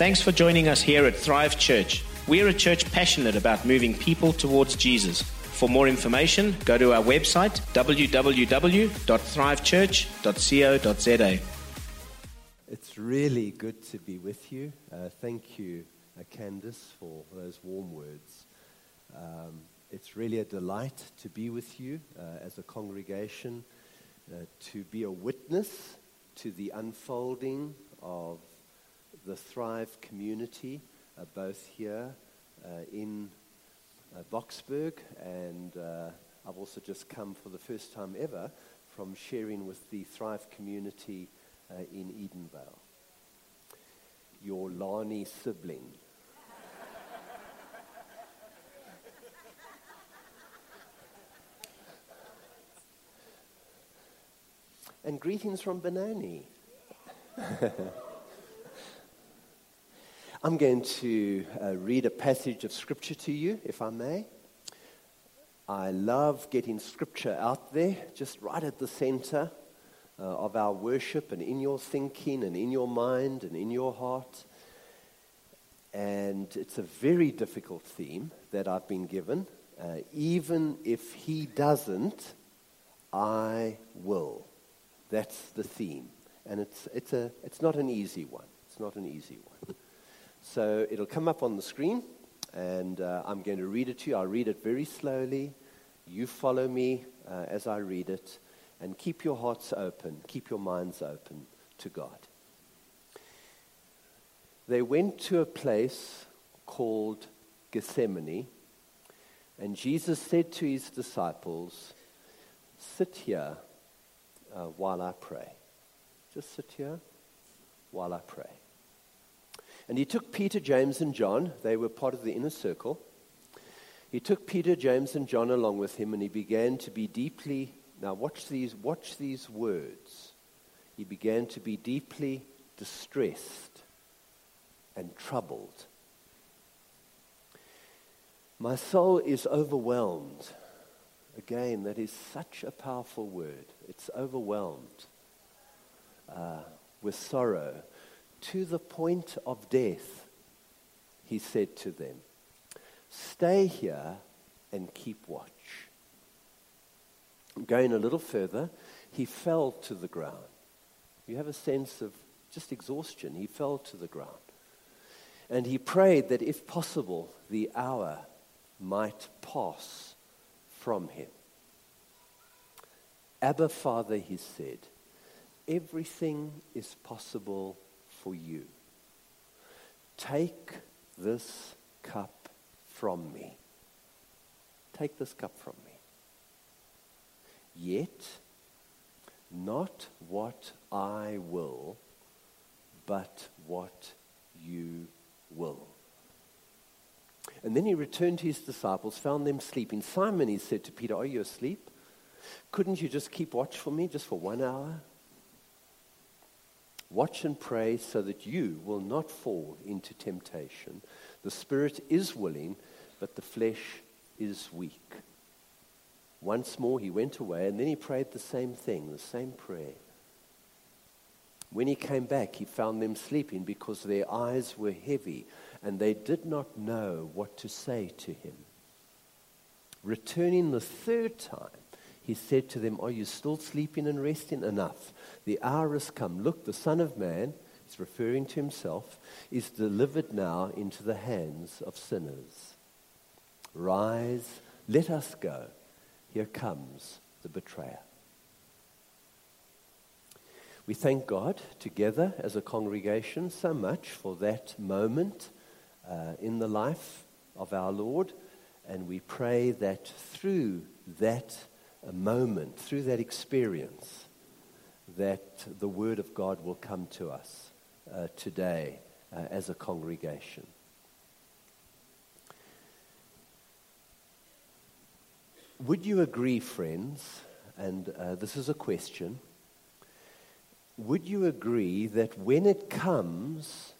Thanks for joining us here at Thrive Church. We're a church passionate about moving people towards Jesus. For more information, go to our website www.thrivechurch.co.za. It's really good to be with you. Uh, thank you, uh, Candice, for those warm words. Um, it's really a delight to be with you uh, as a congregation, uh, to be a witness to the unfolding of the Thrive community, uh, both here uh, in uh, Boksburg, and uh, I've also just come for the first time ever from sharing with the Thrive community in Edenvale. Your Lani sibling. and greetings from Benoni. I'm going to uh, read a passage of scripture to you, if I may. I love getting scripture out there, just right at the center uh, of our worship and in your thinking and in your mind and in your heart. And it's a very difficult theme that I've been given. Uh, even if he doesn't, I will. That's the theme. And it's, it's, a, it's not an easy one. It's not an easy one. So it'll come up on the screen, and uh, I'm going to read it to you. I'll read it very slowly. You follow me uh, as I read it, and keep your hearts open, keep your minds open to God. They went to a place called Gethsemane, and Jesus said to his disciples, Sit here uh, while I pray. Just sit here while I pray. And he took Peter, James, and John. They were part of the inner circle. He took Peter, James, and John along with him, and he began to be deeply. Now, watch these, watch these words. He began to be deeply distressed and troubled. My soul is overwhelmed. Again, that is such a powerful word. It's overwhelmed uh, with sorrow to the point of death, he said to them, Stay here and keep watch. Going a little further, he fell to the ground. You have a sense of just exhaustion. He fell to the ground. And he prayed that if possible, the hour might pass from him. Abba, Father, he said, everything is possible for you. Take this cup from me. Take this cup from me. Yet, not what I will, but what you will. And then he returned to his disciples, found them sleeping. Simon, he said to Peter, Are you asleep? Couldn't you just keep watch for me just for one hour? Watch and pray so that you will not fall into temptation. The spirit is willing, but the flesh is weak. Once more he went away, and then he prayed the same thing, the same prayer. When he came back, he found them sleeping because their eyes were heavy, and they did not know what to say to him. Returning the third time, he said to them, Are you still sleeping and resting? Enough. The hour has come. Look, the Son of Man, he's referring to himself, is delivered now into the hands of sinners. Rise, let us go. Here comes the betrayer. We thank God together as a congregation so much for that moment uh, in the life of our Lord, and we pray that through that a moment, through that experience, that the Word of God will come to us uh, today uh, as a congregation. Would you agree, friends, and uh, this is a question, would you agree that when it comes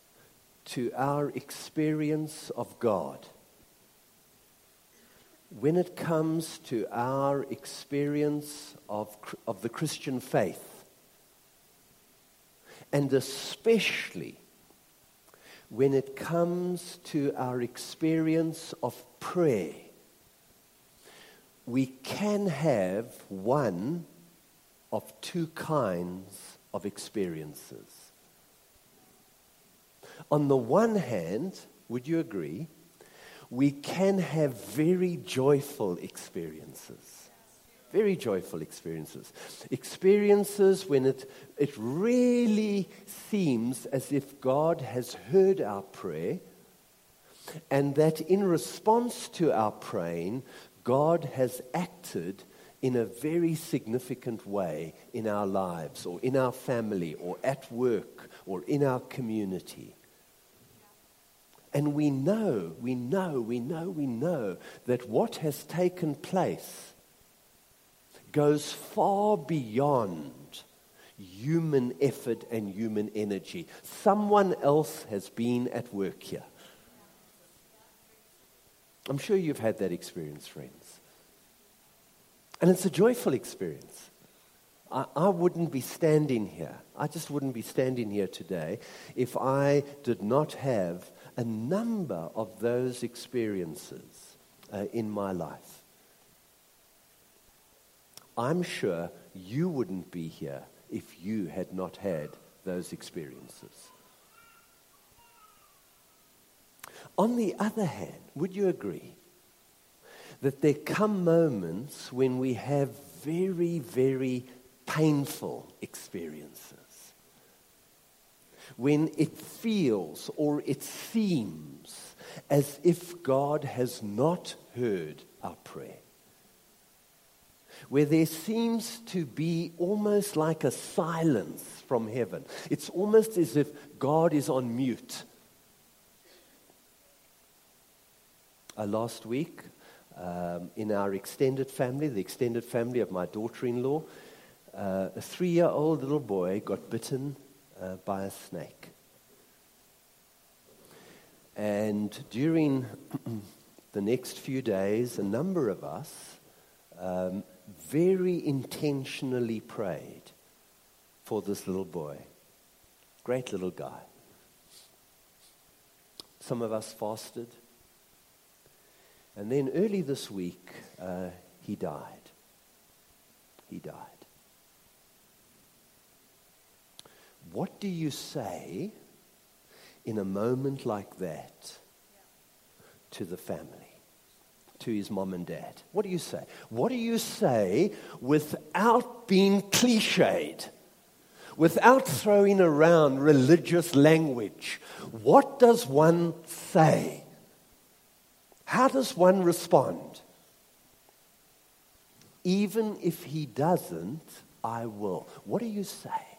to our experience of God, when it comes to our experience of, of the Christian faith, and especially when it comes to our experience of prayer, we can have one of two kinds of experiences. On the one hand, would you agree? We can have very joyful experiences. Very joyful experiences. Experiences when it, it really seems as if God has heard our prayer and that in response to our praying, God has acted in a very significant way in our lives or in our family or at work or in our community. And we know, we know, we know, we know that what has taken place goes far beyond human effort and human energy. Someone else has been at work here. I'm sure you've had that experience, friends. And it's a joyful experience. I, I, wouldn't be standing here. I just wouldn't be standing here today if I did not have a number of those experiences uh, in my life. I'm sure you wouldn't be here if you had not had those experiences. On the other hand, would you agree that there come moments when we have very, very painful experiences? When it feels or it seems as if God has not heard our prayer where there seems to be almost like a silence from heaven. It's almost as if God is on mute. Uh, last week, um, in our extended family, the extended family of my daughter in law, uh, a three year old little boy got bitten uh, by a snake. And during the next few days, a number of us um, very intentionally prayed for this little boy. Great little guy. Some of us fasted. And then early this week, uh, he died. He died. What do you say in a moment like that to the family? to his mom and dad? What do you say? What do you say without being cliched? Without throwing around religious language? What does one say? How does one respond? Even if he doesn't, I will. What do you say?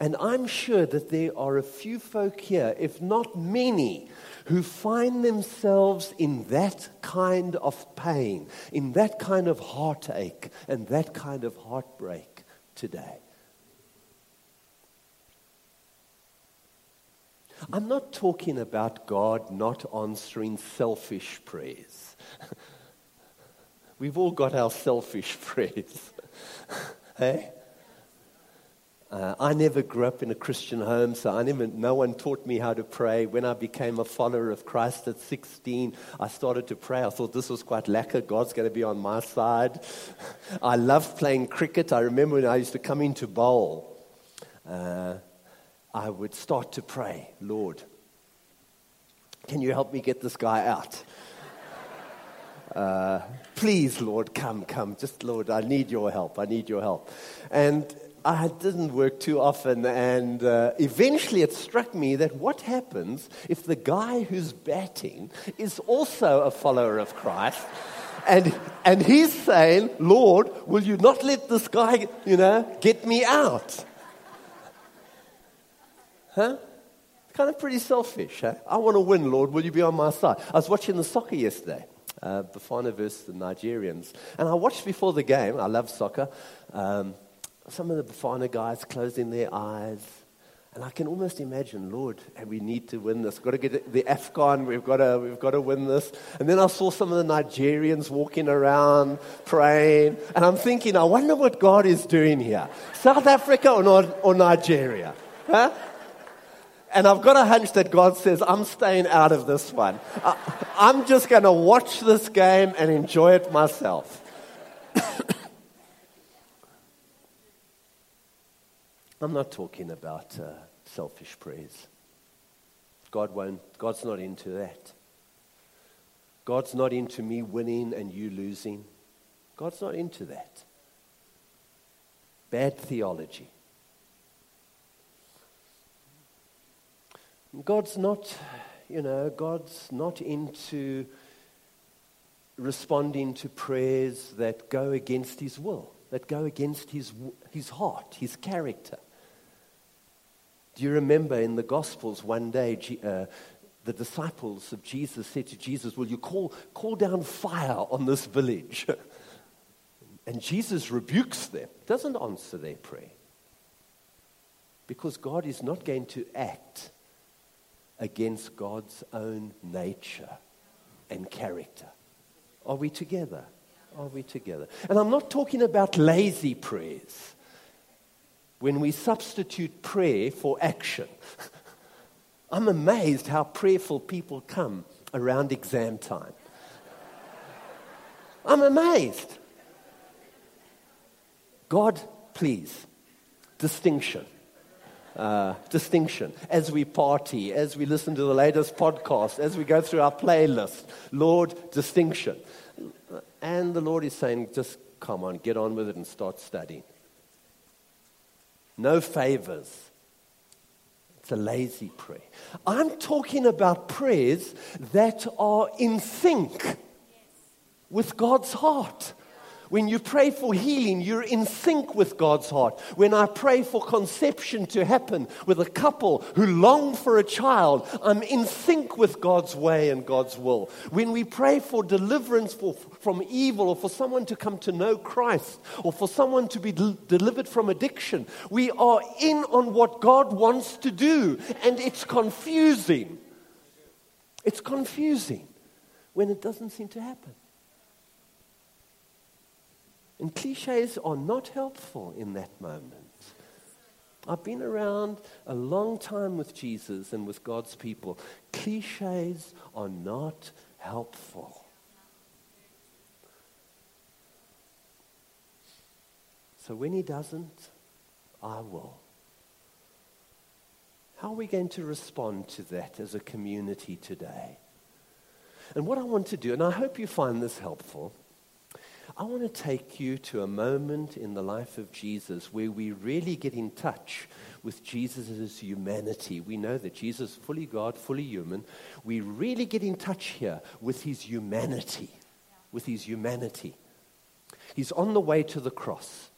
And I'm sure that there are a few folk here, if not many, who find themselves in that kind of pain, in that kind of heartache, and that kind of heartbreak today. I'm not talking about God not answering selfish prayers. We've all got our selfish prayers. hey? Uh, I never grew up in a Christian home, so I never, no one taught me how to pray. When I became a follower of Christ at 16, I started to pray. I thought this was quite lekker. God's going to be on my side. I loved playing cricket. I remember when I used to come into bowl, uh, I would start to pray, Lord, can you help me get this guy out? Uh, please, Lord, come, come. Just, Lord, I need your help. I need your help. And I didn't work too often, and uh, eventually it struck me that what happens if the guy who's batting is also a follower of Christ, and, and he's saying, Lord, will you not let this guy, you know, get me out? Huh? Kind of pretty selfish, huh? I want to win, Lord, will you be on my side? I was watching the soccer yesterday. Uh, Bafana versus the Nigerians. And I watched before the game. I love soccer. Um, some of the Bafana guys closing their eyes. And I can almost imagine, Lord, and we need to win this. Got to get the AFCON. We've got to, we've got to win this. And then I saw some of the Nigerians walking around praying. And I'm thinking, I wonder what God is doing here. South Africa or, not, or Nigeria? Huh? And I've got a hunch that God says, I'm staying out of this one. I, I'm just going to watch this game and enjoy it myself. I'm not talking about uh, selfish prayers. God won't, God's not into that. God's not into me winning and you losing. God's not into that. Bad theology. God's not, you know, God's not into responding to prayers that go against his will, that go against his, his heart, his character. Do you remember in the Gospels one day, uh, the disciples of Jesus said to Jesus, Will you call, call down fire on this village? and Jesus rebukes them, doesn't answer their prayer. Because God is not going to act against God's own nature and character. Are we together? Are we together? And I'm not talking about lazy prayers when we substitute prayer for action. I'm amazed how prayerful people come around exam time. I'm amazed. God, please, distinction. Uh, distinction as we party, as we listen to the latest podcast, as we go through our playlist. Lord, distinction. And the Lord is saying, just come on, get on with it and start studying no favors. It's a lazy prayer. I'm talking about prayers that are in sync with God's heart. When you pray for healing, you're in sync with God's heart. When I pray for conception to happen with a couple who long for a child, I'm in sync with God's way and God's will. When we pray for deliverance for, from evil or for someone to come to know Christ or for someone to be del- delivered from addiction, we are in on what God wants to do. And it's confusing. It's confusing when it doesn't seem to happen. And cliches are not helpful in that moment. I've been around a long time with Jesus and with God's people. Cliches are not helpful. So when he doesn't, I will. How are we going to respond to that as a community today? And what I want to do, and I hope you find this helpful, I want to take you to a moment in the life of Jesus where we really get in touch with Jesus' humanity. We know that Jesus is fully God, fully human. We really get in touch here with his humanity. With his humanity. He's on the way to the cross.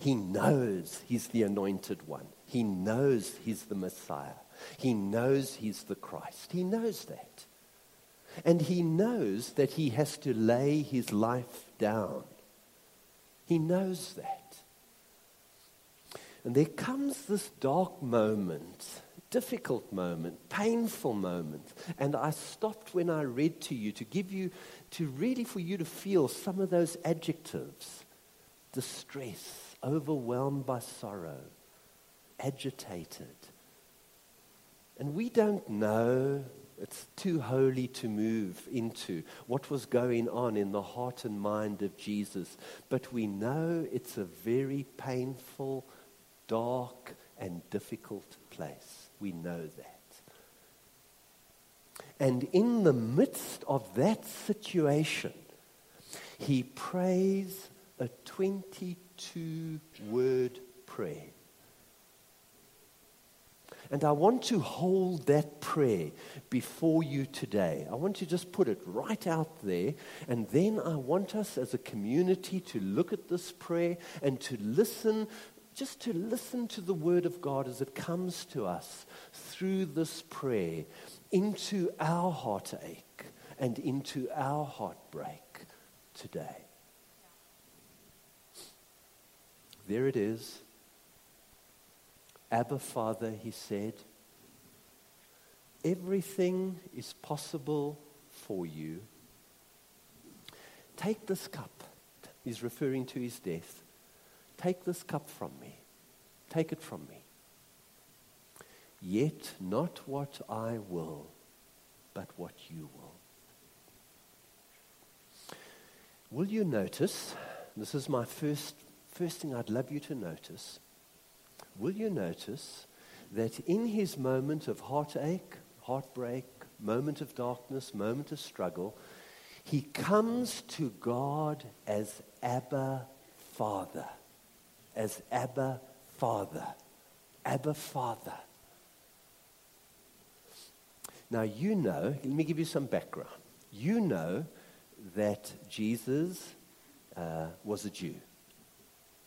He knows he's the anointed one. He knows he's the Messiah. He knows he's the Christ. He knows that. And he knows that he has to lay his life down. He knows that. And there comes this dark moment, difficult moment, painful moment. And I stopped when I read to you to give you, to really for you to feel some of those adjectives distress, overwhelmed by sorrow, agitated. And we don't know it's too holy to move into what was going on in the heart and mind of Jesus. But we know it's a very painful, dark, and difficult place. We know that. And in the midst of that situation, he prays a 22 word prayer. And I want to hold that prayer before you today. I want to just put it right out there. And then I want us as a community to look at this prayer and to listen, just to listen to the Word of God as it comes to us through this prayer into our heartache and into our heartbreak today. There it is. Abba, Father, he said, everything is possible for you. Take this cup. He's referring to his death. Take this cup from me. Take it from me. Yet not what I will, but what you will. Will you notice? This is my first, first thing I'd love you to notice. Will you notice that in his moment of heartache, heartbreak, moment of darkness, moment of struggle, he comes to God as Abba Father. As Abba Father. Abba Father. Now, you know, let me give you some background. You know that Jesus uh, was a Jew.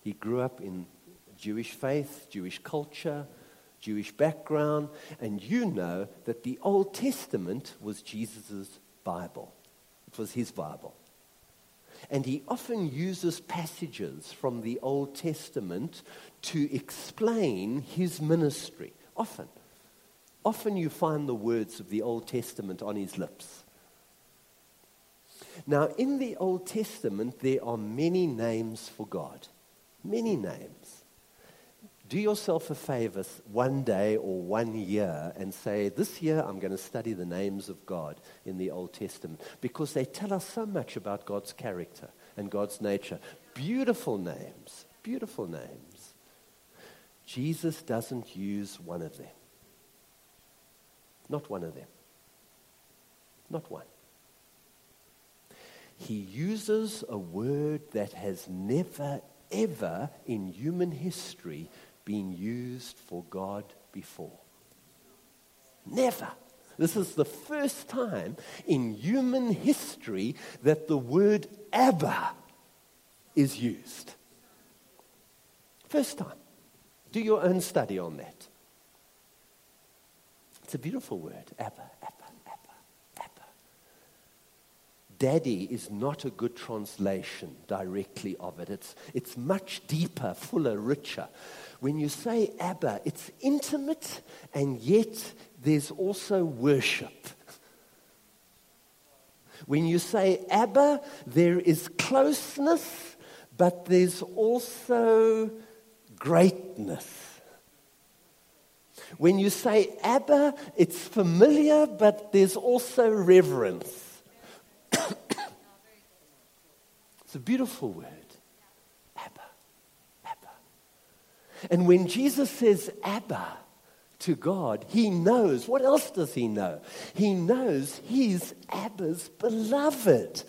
He grew up in Jewish faith, Jewish culture, Jewish background, and you know that the Old Testament was Jesus' Bible. It was his Bible. And he often uses passages from the Old Testament to explain his ministry. Often. Often you find the words of the Old Testament on his lips. Now, in the Old Testament, there are many names for God. Many names. Do yourself a favor one day or one year and say, This year I'm going to study the names of God in the Old Testament because they tell us so much about God's character and God's nature. Beautiful names, beautiful names. Jesus doesn't use one of them. Not one of them. Not one. He uses a word that has never, ever in human history been used for God before. Never. This is the first time in human history that the word Abba is used. First time. Do your own study on that. It's a beautiful word, Abba, Abba, Abba. Daddy is not a good translation directly of it. It's, it's much deeper, fuller, richer. When you say Abba, it's intimate and yet there's also worship. When you say Abba, there is closeness, but there's also greatness. When you say Abba, it's familiar, but there's also reverence. it's a beautiful word. Abba. Abba. And when Jesus says Abba to God, he knows. What else does he know? He knows he's Abba's beloved.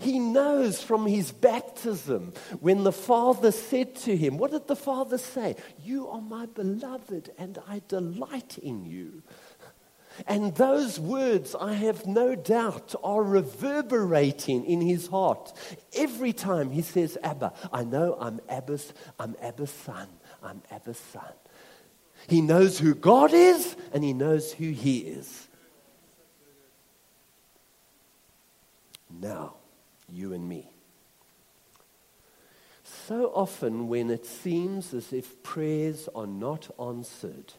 He knows from his baptism when the Father said to him, What did the Father say? You are my beloved, and I delight in you. And those words, I have no doubt, are reverberating in his heart. Every time he says, Abba, I know I'm Abba's, I'm Abba's son. I'm Abba's son. He knows who God is, and he knows who he is. Now, you and me. So often, when it seems as if prayers are not answered,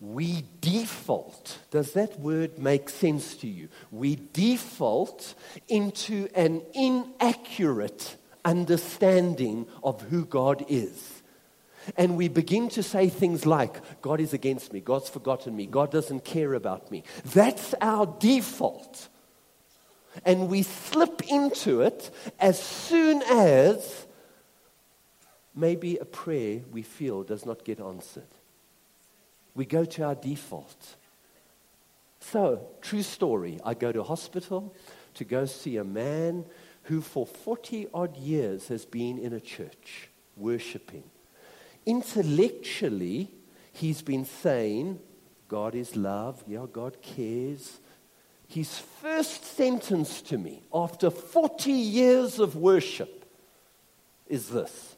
we default. Does that word make sense to you? We default into an inaccurate understanding of who God is. And we begin to say things like, God is against me, God's forgotten me, God doesn't care about me. That's our default and we slip into it as soon as maybe a prayer we feel does not get answered. We go to our default. So, true story. I go to hospital to go see a man who for 40 odd years has been in a church worshiping. Intellectually, he's been saying, God is love. Yeah, God cares. His first sentence to me after 40 years of worship is this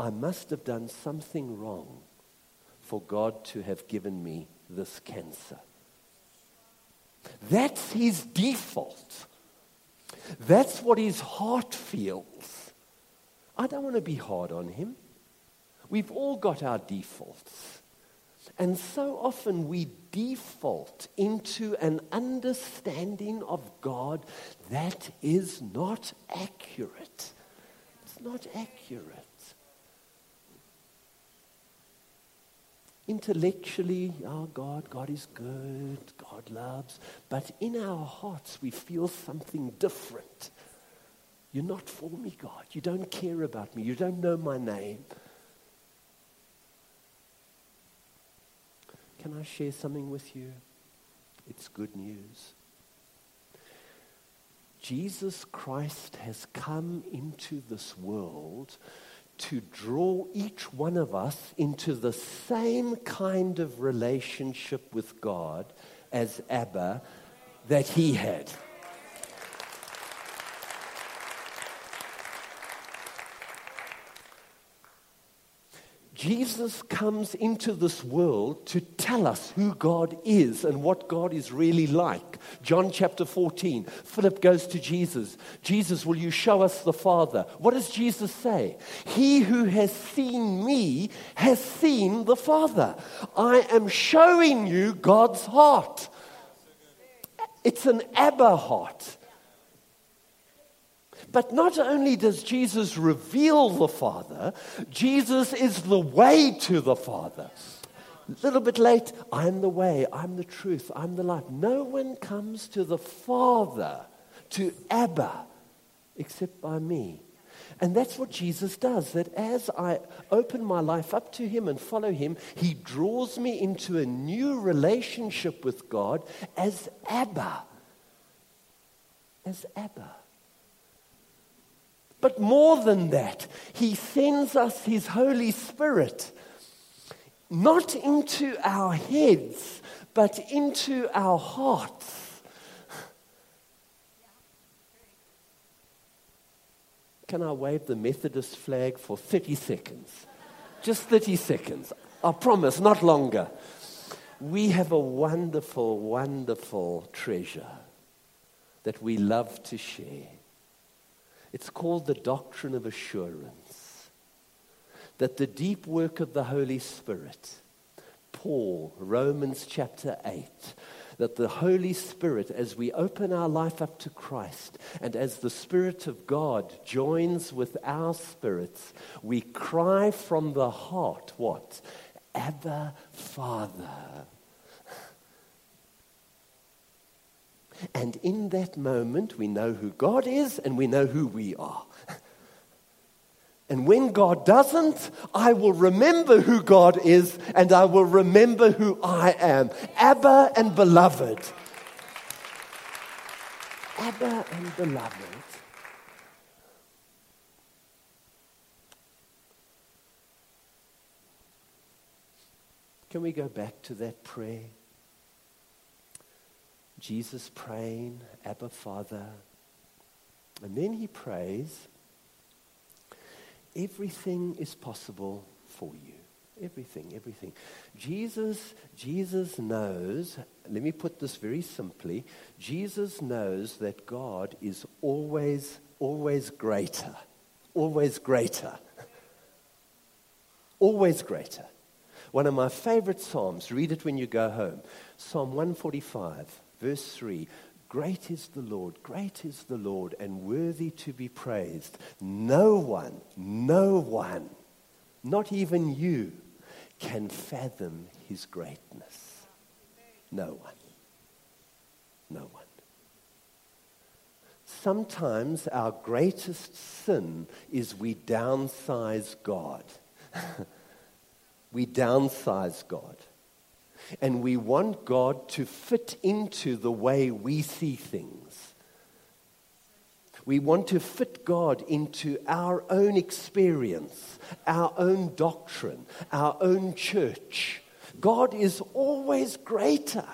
I must have done something wrong for God to have given me this cancer. That's his default. That's what his heart feels. I don't want to be hard on him. We've all got our defaults. And so often we default into an understanding of God that is not accurate. It's not accurate. Intellectually, oh God, God is good, God loves, but in our hearts we feel something different. You're not for me, God. You don't care about me. You don't know my name. Can I share something with you? It's good news. Jesus Christ has come into this world to draw each one of us into the same kind of relationship with God as Abba that he had. Jesus comes into this world to tell us who God is and what God is really like. John chapter 14, Philip goes to Jesus. Jesus, will you show us the Father? What does Jesus say? He who has seen me has seen the Father. I am showing you God's heart. It's an Abba heart. But not only does Jesus reveal the Father, Jesus is the way to the Father. A little bit late, I'm the way, I'm the truth, I'm the life. No one comes to the Father, to Abba, except by me. And that's what Jesus does. That as I open my life up to Him and follow Him, He draws me into a new relationship with God as Abba. As Abba. But more than that, He sends us His Holy Spirit, not into our heads, but into our hearts. Can I wave the Methodist flag for 30 seconds? Just 30 seconds. I promise, not longer. We have a wonderful, wonderful treasure that we love to share. It's called the doctrine of assurance. That the deep work of the Holy Spirit, Paul, Romans chapter 8, that the Holy Spirit, as we open our life up to Christ, and as the Spirit of God joins with our spirits, we cry from the heart, what? Abba, Father. And in that moment, we know who God is and we know who we are. And when God doesn't, I will remember who God is and I will remember who I am. Abba and beloved. Abba and beloved. Can we go back to that prayer? Jesus praying, Abba Father. And then he prays, everything is possible for you. Everything, everything. Jesus, Jesus knows, let me put this very simply, Jesus knows that God is always, always greater. Always greater. always greater. One of my favorite Psalms, read it when you go home. Psalm 145. Verse 3 Great is the Lord, great is the Lord, and worthy to be praised. No one, no one, not even you, can fathom his greatness. No one. No one. Sometimes our greatest sin is we downsize God. we downsize God and we want God to fit into the way we see things. We want to fit God into our own experience, our own doctrine, our own church. God is always greater,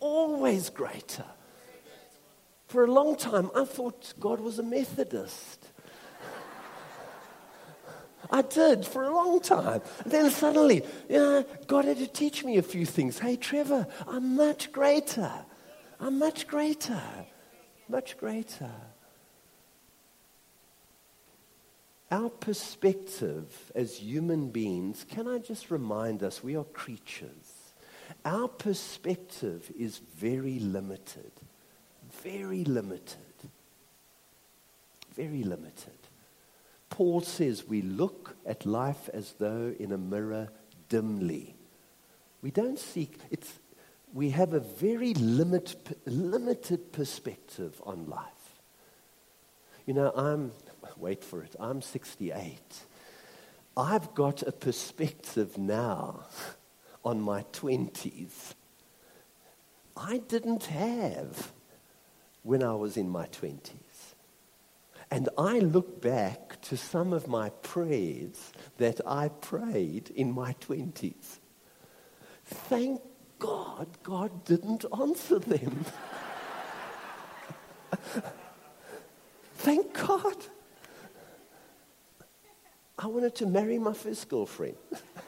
always greater. For a long time, I thought God was a Methodist. I did for a long time. Then suddenly, you know, God had to teach me a few things. Hey, Trevor, I'm much greater. I'm much greater. Much greater. Our perspective as human beings, can I just remind us, we are creatures. Our perspective is very limited. Very limited. Very limited. Paul says we look at life as though in a mirror dimly. We don't seek, it's, we have a very limit, limited perspective on life. You know, I'm, wait for it, I'm 68. I've got a perspective now on my 20s I didn't have when I was in my 20s. And I look back to some of my prayers that I prayed in my 20s. Thank God, God didn't answer them. Thank God. I wanted to marry my first girlfriend.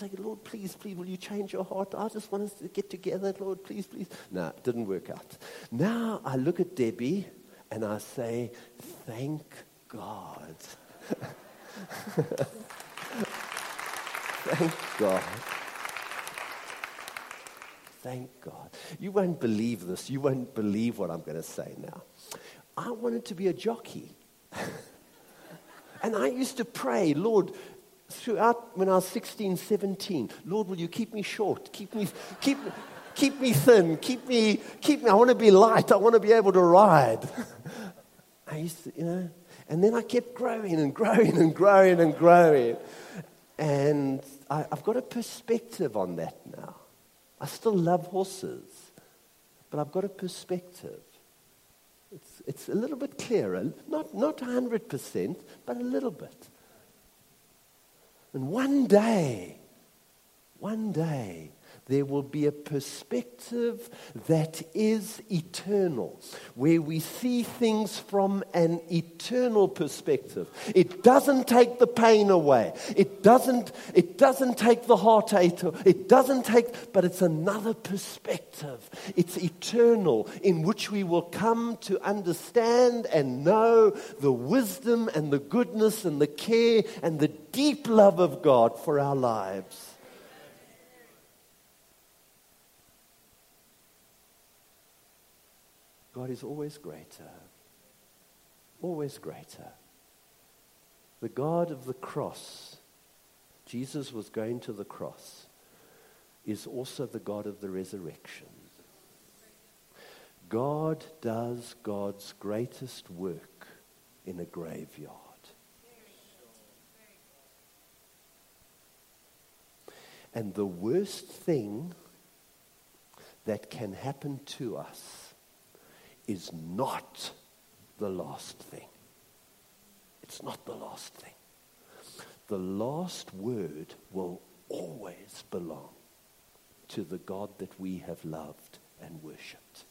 Just Lord, please, please, will you change your heart? I just want us to get together, Lord, please, please. No, it didn't work out. Now I look at Debbie and I say, thank God. thank God. Thank God. You won't believe this. You won't believe what I'm going to say now. I wanted to be a jockey. and I used to pray, Lord, throughout when I was 16, 17, Lord, will you keep me short? Keep me, keep, keep me thin. Keep me, keep me. I want to be light. I want to be able to ride. I used to, you know, and then I kept growing and growing and growing and growing. And I, I've got a perspective on that now. I still love horses, but I've got a perspective. It's, it's a little bit clearer, not, not 100%, but a little bit. And one day, one day, there will be a perspective that is eternal, where we see things from an eternal perspective. It doesn't take the pain away. It doesn't, it doesn't take the heartache. It doesn't take, but it's another perspective. It's eternal, in which we will come to understand and know the wisdom and the goodness and the care and the deep love of God for our lives. God is always greater. Always greater. The God of the cross, Jesus was going to the cross, is also the God of the resurrection. God does God's greatest work in a graveyard. And the worst thing that can happen to us is not the last thing. It's not the last thing. The last word will always belong to the God that we have loved and worshipped,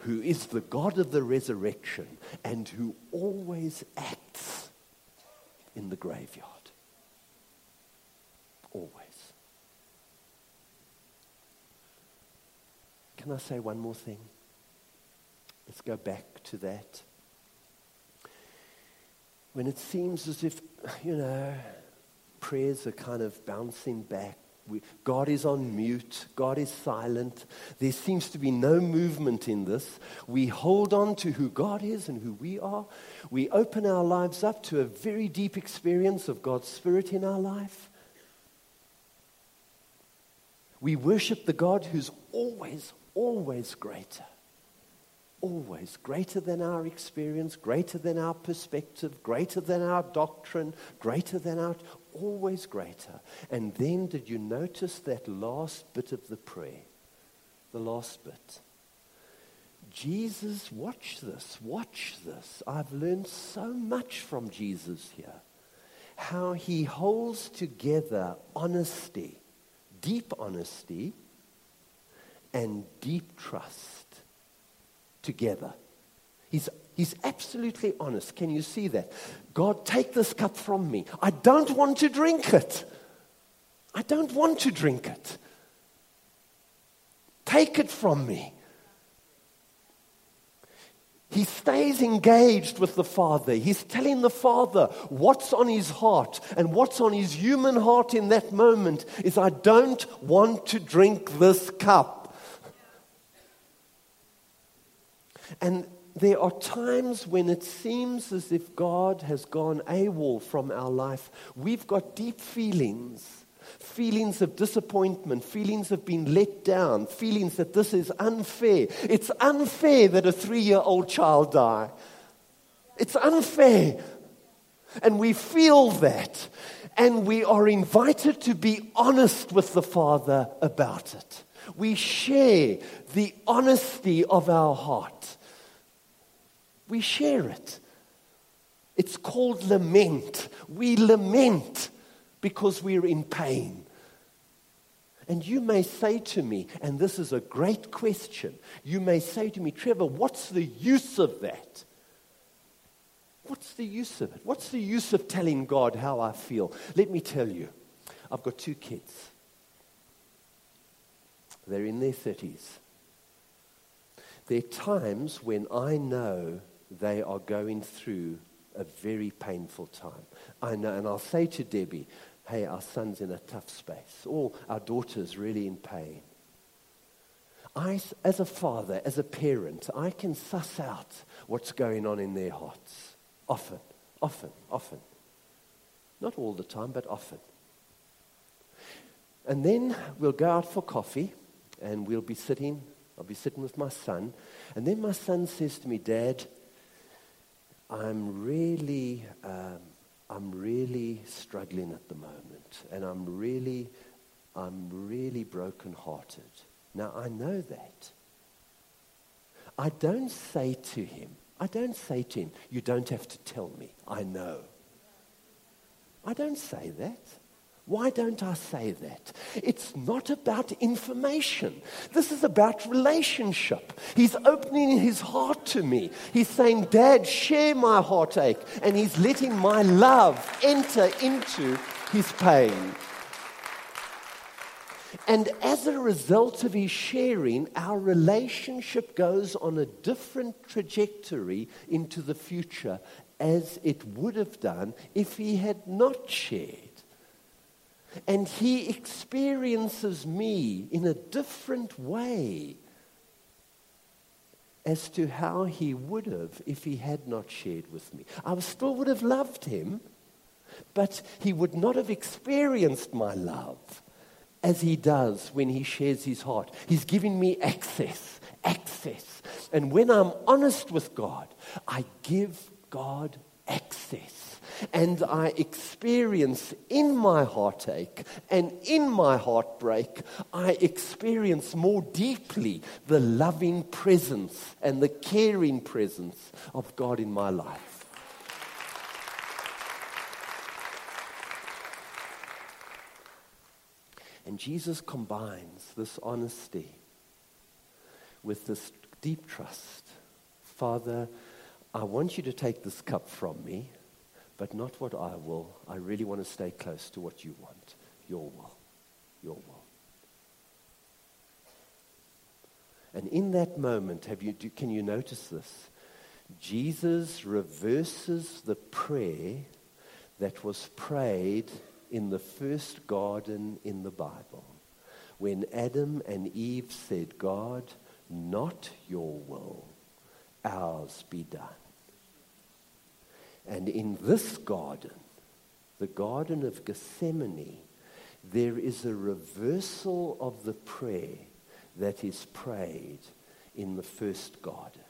who is the God of the resurrection and who always acts in the graveyard. Always. Can I say one more thing? Let's go back to that. When it seems as if, you know, prayers are kind of bouncing back. We, God is on mute. God is silent. There seems to be no movement in this. We hold on to who God is and who we are. We open our lives up to a very deep experience of God's Spirit in our life. We worship the God who's always, always greater always greater than our experience, greater than our perspective, greater than our doctrine, greater than our, always greater. And then did you notice that last bit of the prayer? The last bit. Jesus, watch this, watch this. I've learned so much from Jesus here. How he holds together honesty, deep honesty, and deep trust together. He's, he's absolutely honest. Can you see that? God, take this cup from me. I don't want to drink it. I don't want to drink it. Take it from me. He stays engaged with the Father. He's telling the Father what's on his heart. And what's on his human heart in that moment is I don't want to drink this cup. And there are times when it seems as if God has gone AWOL from our life. We've got deep feelings feelings of disappointment, feelings of being let down, feelings that this is unfair. It's unfair that a three year old child die. It's unfair. And we feel that. And we are invited to be honest with the Father about it. We share the honesty of our heart. We share it. It's called lament. We lament because we're in pain. And you may say to me, and this is a great question, you may say to me, Trevor, what's the use of that? What's the use of it? What's the use of telling God how I feel? Let me tell you, I've got two kids. They're in their 30s. There are times when I know they are going through a very painful time. I know, and I'll say to Debbie, hey, our son's in a tough space, or our daughter's really in pain. I, as a father, as a parent, I can suss out what's going on in their hearts. Often, often, often. Not all the time, but often. And then we'll go out for coffee, and we'll be sitting, I'll be sitting with my son, and then my son says to me, Dad, I'm really, um, I'm really struggling at the moment, and I'm really, I'm really brokenhearted. Now I know that. I don't say to him, I don't say to him, you don't have to tell me. I know. I don't say that. Why don't I say that? It's not about information. This is about relationship. He's opening his heart to me. He's saying, Dad, share my heartache. And he's letting my love enter into his pain. And as a result of his sharing, our relationship goes on a different trajectory into the future as it would have done if he had not shared. And he experiences me in a different way as to how he would have if he had not shared with me. I still would have loved him, but he would not have experienced my love as he does when he shares his heart. He's giving me access, access. And when I'm honest with God, I give God access and I experience in my heartache and in my heartbreak, I experience more deeply the loving presence and the caring presence of God in my life. And Jesus combines this honesty with this deep trust. Father, I want you to take this cup from me but not what I will. I really want to stay close to what you want. Your will. Your will. And in that moment, have you, do, can you notice this? Jesus reverses the prayer that was prayed in the first garden in the Bible. When Adam and Eve said, God, not your will, ours be done. And in this garden, the Garden of Gethsemane, there is a reversal of the prayer that is prayed in the first garden.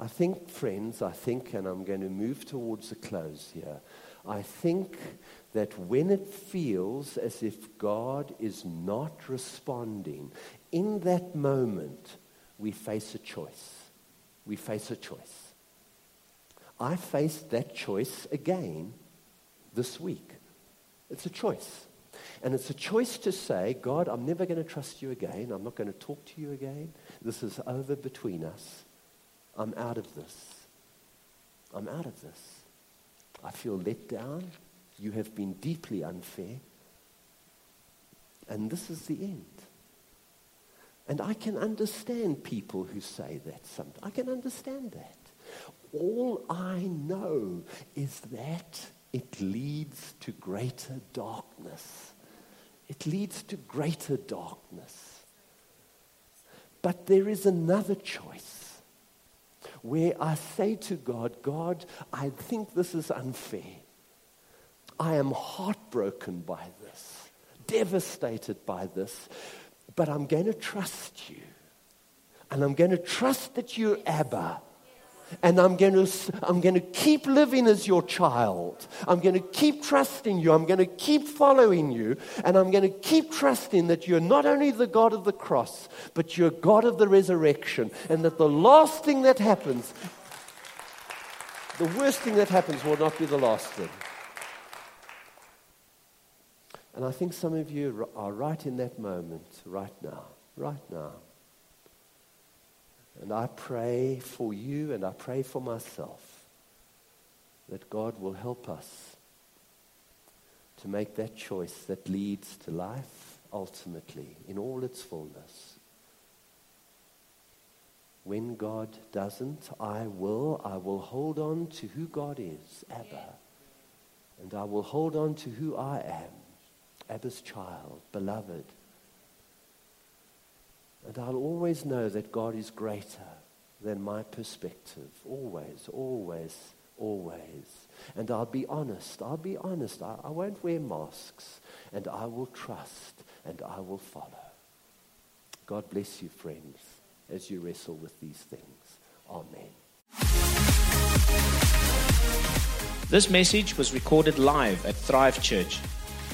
I think, friends, I think, and I'm going to move towards a close here. I think that when it feels as if God is not responding, in that moment, we face a choice we face a choice. I faced that choice again this week. It's a choice. And it's a choice to say, God, I'm never going to trust you again. I'm not going to talk to you again. This is over between us. I'm out of this. I'm out of this. I feel let down. You have been deeply unfair. And this is the end. And I can understand people who say that sometimes. I can understand that. All I know is that it leads to greater darkness. It leads to greater darkness. But there is another choice where I say to God, God, I think this is unfair. I am heartbroken by this, devastated by this, but I'm going to trust you. And I'm going to trust that you're Abba. And I'm going, to, I'm going to keep living as your child. I'm going to keep trusting you. I'm going to keep following you. And I'm going to keep trusting that you're not only the God of the cross, but you're God of the resurrection. And that the last thing that happens, the worst thing that happens, will not be the last thing. And I think some of you are right in that moment, right now, right now. And I pray for you and I pray for myself that God will help us to make that choice that leads to life ultimately in all its fullness. When God doesn't, I will. I will hold on to who God is, Abba. And I will hold on to who I am, Abba's child, beloved. And I'll always know that God is greater than my perspective. Always, always, always. And I'll be honest. I'll be honest. I, I won't wear masks. And I will trust and I will follow. God bless you, friends, as you wrestle with these things. Amen. This message was recorded live at Thrive Church.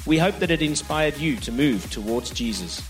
We hope that it inspired you to move towards Jesus.